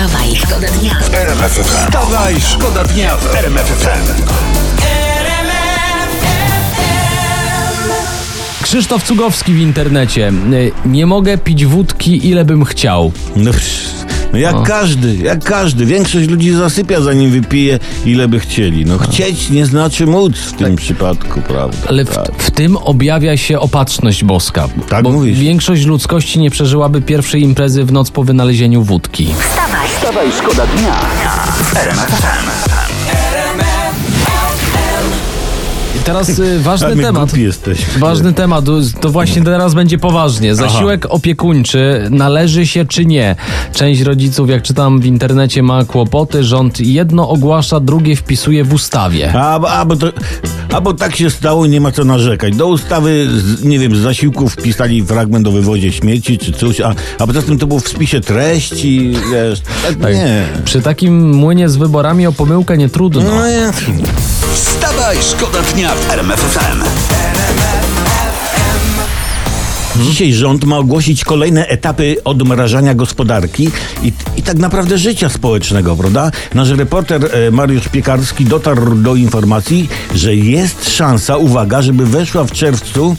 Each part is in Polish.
Wstawaj, szkoda dnia. Wstawaj, szkoda dnia w RMF FM. Krzysztof Cugowski w internecie. Nie mogę pić wódki ile bym chciał. No, psz, no jak O. każdy, jak każdy. Większość ludzi zasypia zanim wypije ile by chcieli. No chcieć nie znaczy móc w tym przypadku, prawda? Ale w, Tak. w tym objawia się opatrzność boska. Tak bo mówisz. większość ludzkości nie przeżyłaby pierwszej imprezy w noc po wynalezieniu wódki. Wstawaj, Wstawaj, szkoda dnia w teraz y, ważny A my temat. jesteśmy. Ważny temat, to właśnie teraz będzie poważnie. Zasiłek opiekuńczy należy się czy nie? Część rodziców, jak czytam w internecie, ma kłopoty. Rząd jedno ogłasza, drugie wpisuje w ustawie. A, a, bo to, a bo tak się stało, nie ma co narzekać. Do ustawy, z, nie wiem, z zasiłków wpisali fragment o wywozie śmieci czy coś, a, a poza tym to było w spisie treści, wiesz, tak, Tak. nie. Przy takim młynie z wyborami o pomyłkę nie trudno. No, ja, Wstawaj, szkoda dnia w RMF FM. Dzisiaj rząd ma ogłosić kolejne etapy odmrażania gospodarki i, i tak naprawdę życia społecznego, prawda? Nasz reporter e, Mariusz Piekarski dotarł do informacji, że jest szansa, uwaga, żeby weszła w czerwcu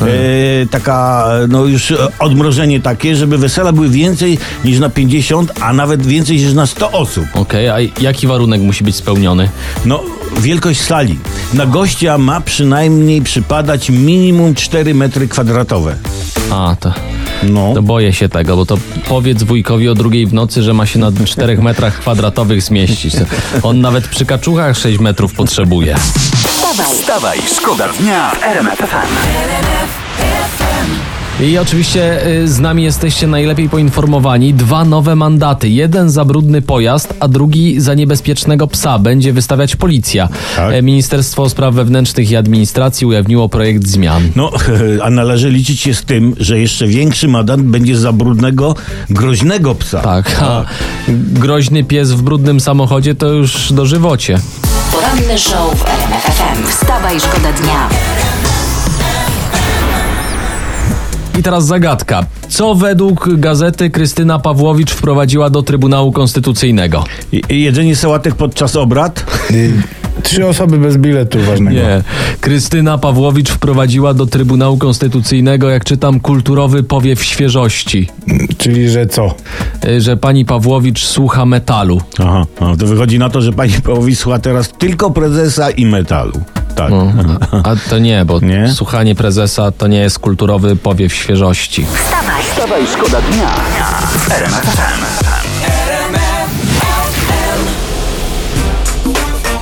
e, taka, no już e, odmrożenie takie, żeby wesela były więcej niż na 50, a nawet więcej niż na 100 osób. Okej, a jaki warunek musi być spełniony? No, wielkość sali. Na gościa ma przynajmniej przypadać minimum 4 metry kwadratowe. A, to, No. to boję się tego, bo to powiedz wujkowi o drugiej w nocy, że ma się na 4 metrach kwadratowych zmieścić. On nawet przy kaczuchach 6 metrów potrzebuje. Wstawaj, Wstawaj, szkoda dnia w RMF FM. I oczywiście y, z nami jesteście najlepiej poinformowani. Dwa nowe mandaty. Jeden za brudny pojazd, a drugi za niebezpiecznego psa będzie wystawiać policja. Tak. E, Ministerstwo Spraw Wewnętrznych i Administracji ujawniło projekt zmian. No, a należy liczyć się z tym, że jeszcze większy mandat będzie za brudnego, groźnego psa. Tak, a groźny pies w brudnym samochodzie to już dożywocie. Poranny show w RMF FM. Wstawaj, szkoda dnia. I teraz zagadka. Co według gazety Krystyna Pawłowicz wprowadziła do Trybunału Konstytucyjnego? I- i Jedzenie sałatek podczas obrad? Trzy osoby bez biletu ważnego. Nie. Krystyna Pawłowicz wprowadziła do Trybunału Konstytucyjnego, jak czytam, kulturowy powiew świeżości. Czyli, że co? Y, Że pani Pawłowicz słucha metalu. Aha, no, to wychodzi na to, że pani Pałowi słucha teraz tylko prezesa i metalu. Tak. No, a to nie, bo Nie? słuchanie prezesa to nie jest kulturowy powiew świeżości. Wstawaj, Wstawaj, szkoda dnia w RMF FM.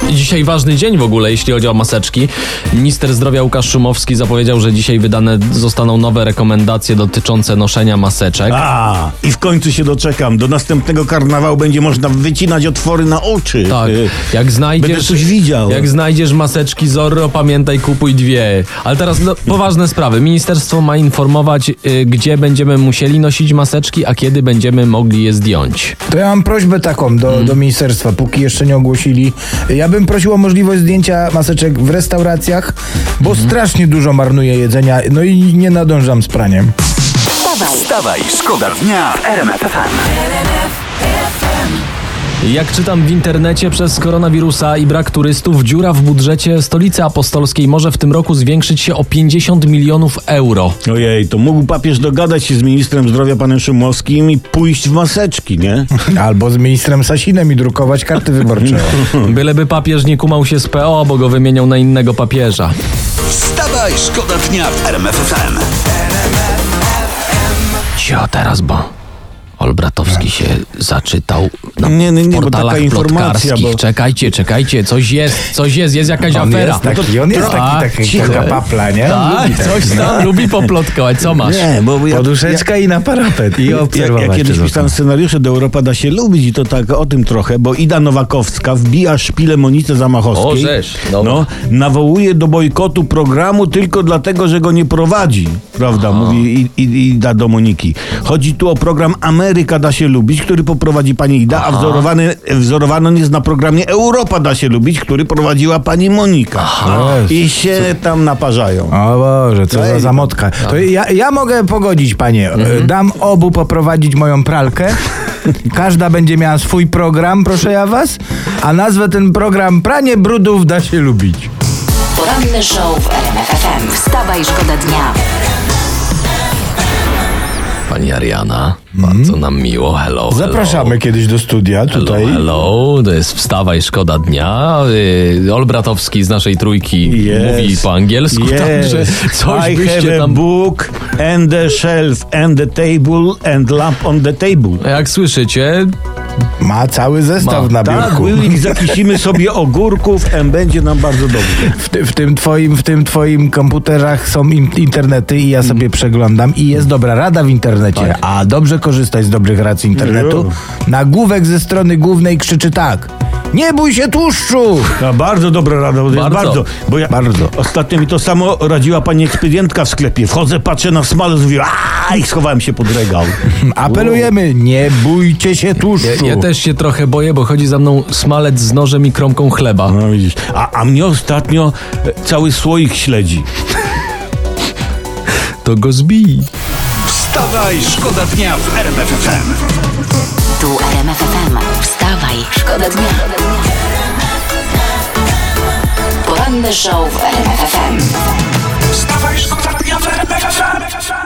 I Dzisiaj ważny dzień w ogóle, jeśli chodzi o maseczki. Minister zdrowia Łukasz Szumowski zapowiedział, że dzisiaj wydane zostaną nowe rekomendacje dotyczące noszenia maseczek. A, i w końcu się doczekam. Do następnego karnawału będzie można wycinać otwory na oczy. Tak, Y, jak znajdziesz. Będę coś widział. Jak znajdziesz maseczki Zorro, pamiętaj, kupuj dwie. Ale teraz no, poważne sprawy. Ministerstwo ma informować, y, gdzie będziemy musieli nosić maseczki, a kiedy będziemy mogli je zdjąć. To ja mam prośbę taką do, do ministerstwa, póki jeszcze nie ogłosili. Ja bym prosił o możliwość zdjęcia maseczek w restauracjach, bo strasznie dużo marnuję jedzenia, no i nie nadążam z praniem. wstawaj, Wstawaj, szkoda dnia w RMF FM. Jak czytam w internecie, przez koronawirusa i brak turystów, dziura w budżecie stolicy apostolskiej może w tym roku zwiększyć się o 50 milionów euro. Ojej, to mógł papież dogadać się z ministrem zdrowia panem Szymowskim i pójść w maseczki, nie? Albo z ministrem Sasinem i drukować karty wyborcze. Byleby papież nie kumał się z PO, bo go wymieniał na innego papieża. Wstawaj, szkoda dnia w RMF FM. Cio teraz, bo Olbratowski się zaczytał na Nie, nie, nie, bo portalach taka informacja, plotkarskich. bo- Czekajcie, czekajcie, coś jest, coś jest, jest jakaś On afera. jest taki, on jest Tak, taki, taki cicho. taka papla, nie? Tak, Lubi coś tam lubi poplotkować. Co masz? Nie, bo ja, Poduszeczka i na parapet. I ja, obserwować. ja kiedyś przez pisałem scenariusze do Europa da się lubić i to tak o tym trochę, bo Ida Nowakowska wbija szpilę Monice Zamachowskiej. O, dobra. no, nawołuje do bojkotu programu tylko dlatego, że go nie prowadzi. Prawda, mówi I- I- Ida do Moniki. Chodzi tu o program Ameryka da się lubić, który poprowadzi pani Ida, a wzorowany, wzorowany on jest na programie Europa da się lubić, który prowadziła pani Monika. Jezu. I się tam naparzają. O Boże, co za Ej. zamotka. To ja, ja mogę pogodzić, panie. Mhm. Dam obu poprowadzić moją pralkę Każda będzie miała swój program, proszę ja was, a nazwę ten program Pranie brudów da się lubić. Poranny show w RMFFM. Wstawaj, szkoda dnia. Pani Ariana, bardzo nam miło. Hello. hello. Zapraszamy kiedyś do studia tutaj. Hello, hello, to jest Wstawa i Szkoda Dnia. Yy, Olbratowski z naszej trójki Yes. mówi po angielsku, także coś I byście have a tam... book and a shelf and a table and lamp on the table. Jak słyszycie, Ma cały zestaw Ma. na Tak, biurku. Willy, zakisimy sobie ogórków, em, będzie nam bardzo dobrze. W, ty, w, tym twoim, w tym twoim komputerach są in, internety i ja sobie przeglądam i jest dobra rada w internecie. Tak. A dobrze korzystać z dobrych rad z internetu. Nagłówek ze strony głównej krzyczy tak. Nie bój się tłuszczu! Bardzo dobra rada, bo Bardzo. bardzo. Bo ja, Bardzo. Ostatnio mi to samo radziła pani ekspedientka w sklepie. Wchodzę, patrzę na smalec, mówię, a i schowałem się pod regał. Apelujemy, nie bójcie się tłuszczu. ja też się trochę boję, bo chodzi za mną smalec z nożem i kromką chleba. No widzisz. A, a mnie ostatnio e, cały słoik śledzi. To go zbij. Wstawaj, szkoda dnia w RMF FM. Tu RMFFM. Show w RMFFM. Wstawaj, szkoda dnia w RMF FM.